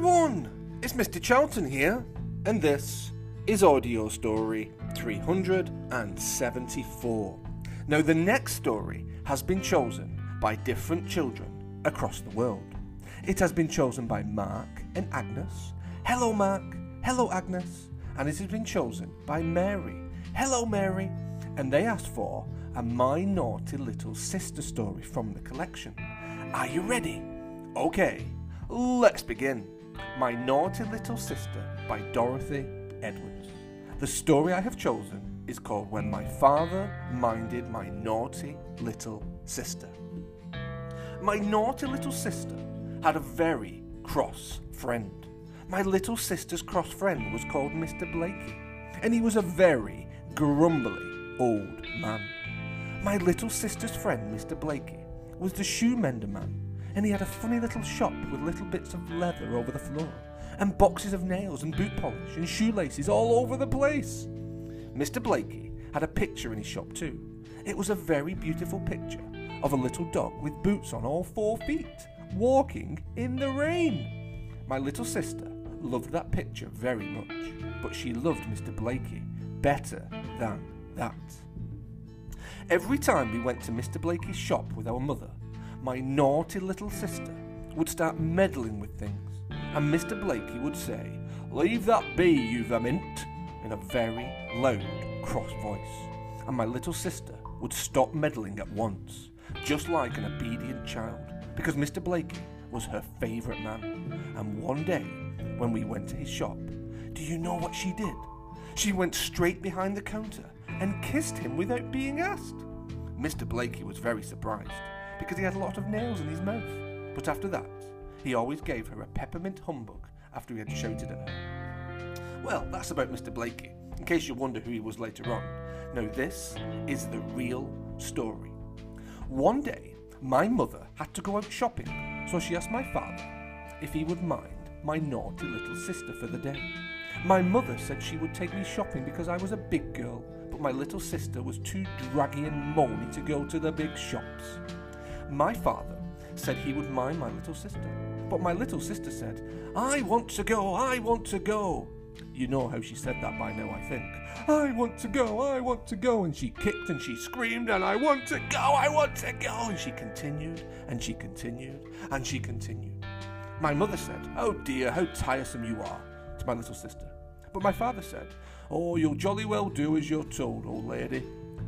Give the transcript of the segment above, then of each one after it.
everyone! It's Mr. Charlton here, and this is Audio Story 374. Now, the next story has been chosen by different children across the world. It has been chosen by Mark and Agnes. Hello, Mark. Hello, Agnes. And it has been chosen by Mary. Hello, Mary. And they asked for a My Naughty Little Sister story from the collection. Are you ready? Okay, let's begin. My Naughty Little Sister by Dorothy Edwards. The story I have chosen is called When My Father Minded My Naughty Little Sister. My naughty little sister had a very cross friend. My little sister's cross friend was called Mr. Blakey, and he was a very grumbly old man. My little sister's friend, Mr. Blakey, was the shoe mender man, and he had a funny little shop with little bits of leather over the floor, and boxes of nails and boot polish and shoelaces all over the place. Mr. Blakey had a picture in his shop too. It was a very beautiful picture of a little dog with boots on all four feet, walking in the rain. My little sister loved that picture very much, but she loved Mr. Blakey better than that. Every time we went to Mr. Blakey's shop with our mother, my naughty little sister would start meddling with things, and Mr. Blakey would say, Leave that be, you vermint, in a very loud, cross voice, and my little sister would stop meddling at once, just like an obedient child, because Mr. Blakey was her favourite man. And one day, when we went to his shop, do you know what she did? She went straight behind the counter and kissed him without being asked. Mr. Blakey was very surprised because he had a lot of nails in his mouth. But after that, he always gave her a peppermint humbug after he had shouted at her. Well, that's about Mr. Blakey, in case you wonder who he was later on. Now, this is the real story. One day, my mother had to go out shopping, so she asked my father if he would mind my naughty little sister for the day. My mother said she would take me shopping because I was a big girl, but my little sister was too draggy and moany to go to the big shops. My father said he would mind my little sister, but my little sister said, I want to go, I want to go. You know how she said that by now, I think. I want to go, I want to go. And she kicked and she screamed, and I want to go, I want to go. And she continued, and she continued, and she continued. My mother said, Oh dear, how tiresome you are, to my little sister. But my father said, Oh, you'll jolly well do as you're told, old lady.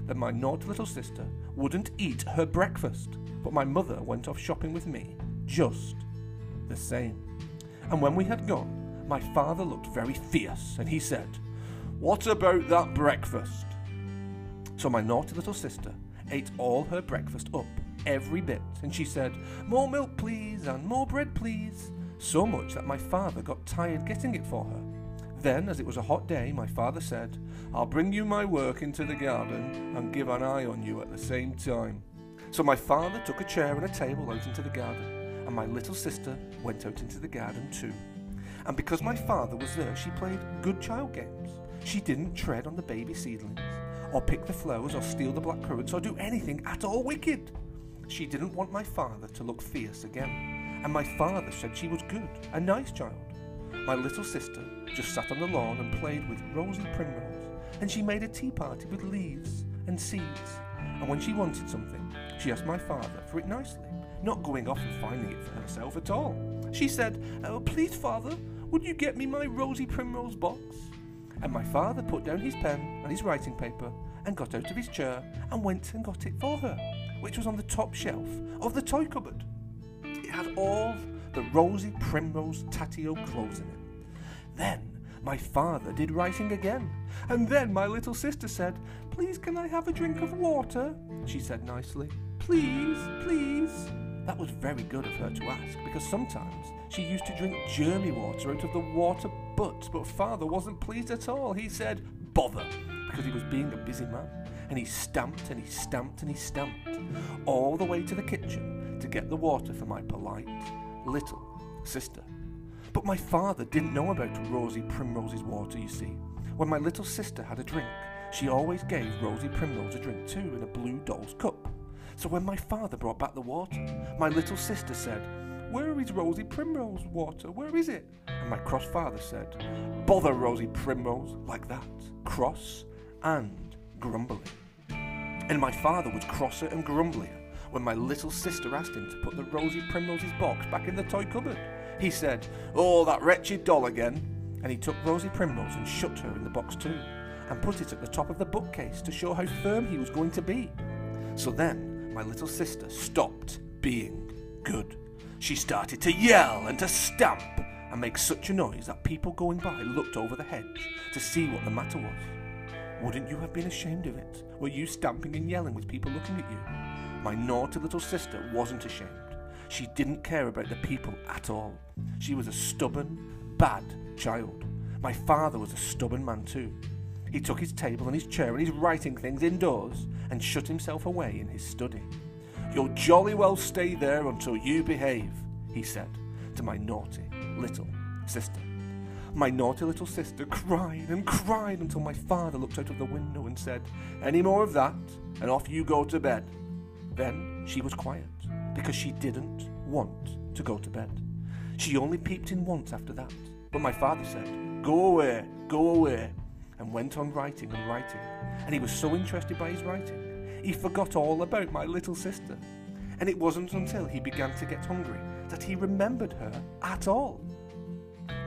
Then my naughty little sister wouldn't eat her breakfast, but my mother went off shopping with me, just the same. And when we had gone, my father looked very fierce and he said, What about that breakfast? So my naughty little sister ate all her breakfast up, every bit, and she said, More milk, please, and more bread, please. So much that my father got tired getting it for her. Then, as it was a hot day, my father said, I'll bring you my work into the garden and give an eye on you at the same time. So my father took a chair and a table out into the garden, and my little sister went out into the garden too. And because my father was there, she played good child games. She didn't tread on the baby seedlings, or pick the flowers, or steal the black currants, or do anything at all wicked. She didn't want my father to look fierce again, and my father said she was good, a nice child. My little sister just sat on the lawn and played with rosy Primrose, and she made a tea party with leaves and seeds. And when she wanted something, she asked my father for it nicely, not going off and finding it for herself at all. She said, Oh, please, father, would you get me my rosy Primrose box? And my father put down his pen and his writing paper and got out of his chair and went and got it for her, which was on the top shelf of the toy cupboard. It had all the rosy Primrose Tatio clothes in it. Then my father did writing again, and then my little sister said, Please, can I have a drink of water? She said nicely, Please, please. That was very good of her to ask, because sometimes she used to drink germy water out of the water butt, but father wasn't pleased at all. He said, Bother, because he was being a busy man, and he stamped and he stamped and he stamped all the way to the kitchen to get the water for my polite little sister. But my father didn't know about Rosie Primrose's water, you see. When my little sister had a drink, she always gave Rosie Primrose a drink too in a blue doll's cup. So when my father brought back the water, my little sister said, Where is Rosie Primrose water? Where is it? And my cross father said, Bother Rosie Primrose, like that, cross and grumbling. And my father was crosser and grumblier when my little sister asked him to put the Rosie Primrose's box back in the toy cupboard. He said, Oh, that wretched doll again. And he took Rosie Primrose and shut her in the box too, and put it at the top of the bookcase to show how firm he was going to be. So then, my little sister stopped being good. She started to yell and to stamp and make such a noise that people going by looked over the hedge to see what the matter was. Wouldn't you have been ashamed of it? Were you stamping and yelling with people looking at you? My naughty little sister wasn't ashamed. She didn't care about the people at all. She was a stubborn, bad child. My father was a stubborn man too. He took his table and his chair and his writing things indoors and shut himself away in his study. You'll jolly well stay there until you behave, he said to my naughty little sister. My naughty little sister cried and cried until my father looked out of the window and said, Any more of that, and off you go to bed. Then she was quiet because she didn't want to go to bed. She only peeped in once after that, but my father said, Go away, go away, and went on writing and writing. And he was so interested by his writing, he forgot all about my little sister. And it wasn't until he began to get hungry that he remembered her at all.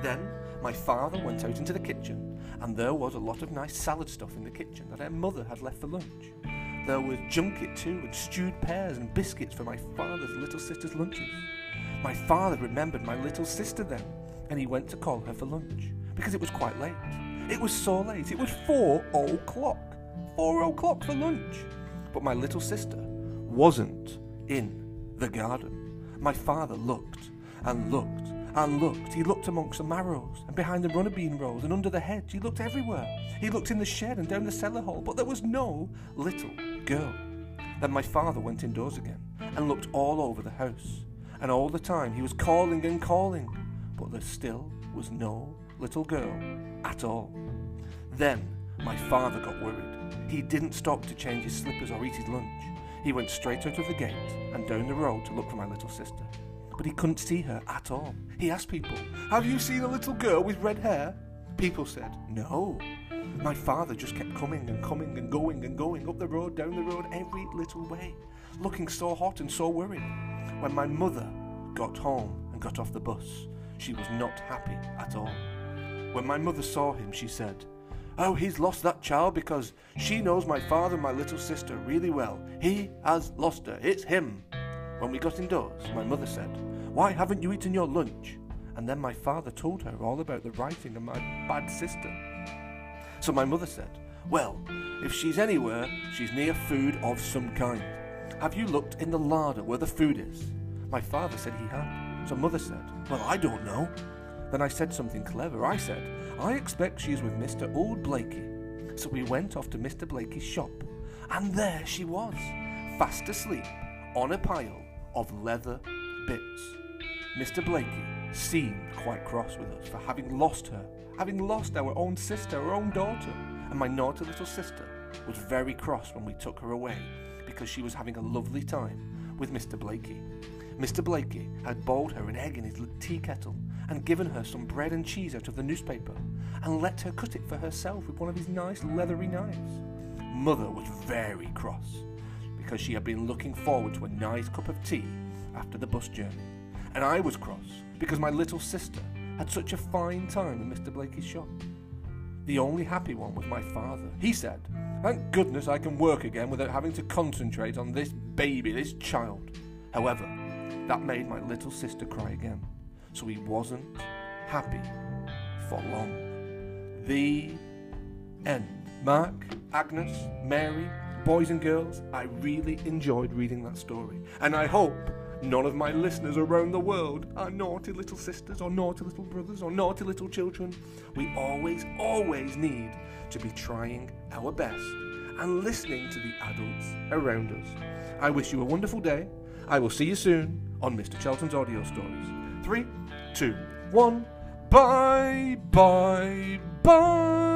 Then my father went out into the kitchen, and there was a lot of nice salad stuff in the kitchen that our mother had left for lunch. There was junket too, and stewed pears and biscuits for my father's little sister's lunches. My father remembered my little sister then, and he went to call her for lunch, because it was quite late. It was so late, it was four o'clock. Four o'clock for lunch. But my little sister wasn't in the garden. My father looked and looked and looked. He looked amongst the marrows and behind the runner bean rows and under the hedge. He looked everywhere. He looked in the shed and down the cellar hole, but there was no little girl. Then my father went indoors again and looked all over the house. And all the time he was calling and calling, but there still was no little girl at all. Then my father got worried. He didn't stop to change his slippers or eat his lunch. He went straight out of the gate and down the road to look for my little sister. But he couldn't see her at all. He asked people, Have you seen a little girl with red hair? People said, No. My father just kept coming and coming and going and going up the road, down the road, every little way, looking so hot and so worried. When my mother got home and got off the bus, she was not happy at all. When my mother saw him, she said, Oh, he's lost that child because she knows my father and my little sister really well. He has lost her. It's him. When we got indoors, my mother said, Why haven't you eaten your lunch? And then my father told her all about the writing and my bad sister. So my mother said, Well, if she's anywhere, she's near food of some kind. Have you looked in the larder where the food is? My father said he had. So mother said, Well, I don't know. Then I said something clever. I said, I expect she's with Mr. Old Blakey. So we went off to Mr. Blakey's shop, and there she was, fast asleep on a pile of leather bits. Mr. Blakey seemed quite cross with us for having lost her, having lost our own sister, our own daughter, and my naughty little sister was very cross when we took her away because she was having a lovely time with Mr. Blakey. Mr. Blakey had boiled her an egg in his tea kettle and given her some bread and cheese out of the newspaper and let her cut it for herself with one of his nice leathery knives. Mother was very cross because she had been looking forward to a nice cup of tea after the bus journey. And I was cross because my little sister had such a fine time in Mr. Blakey's shop. The only happy one was my father. He said, Thank goodness I can work again without having to concentrate on this baby, this child. However, that made my little sister cry again, so he wasn't happy for long. The end. Mark, Agnes, Mary, boys and girls, I really enjoyed reading that story, and I hope none of my listeners around the world are naughty little sisters or naughty little brothers or naughty little children. We always, always need to be trying our best and listening to the adults around us. I wish you a wonderful day. I will see you soon on Mr. Charlton's Audio Stories. Three, two, one. Bye, bye, bye.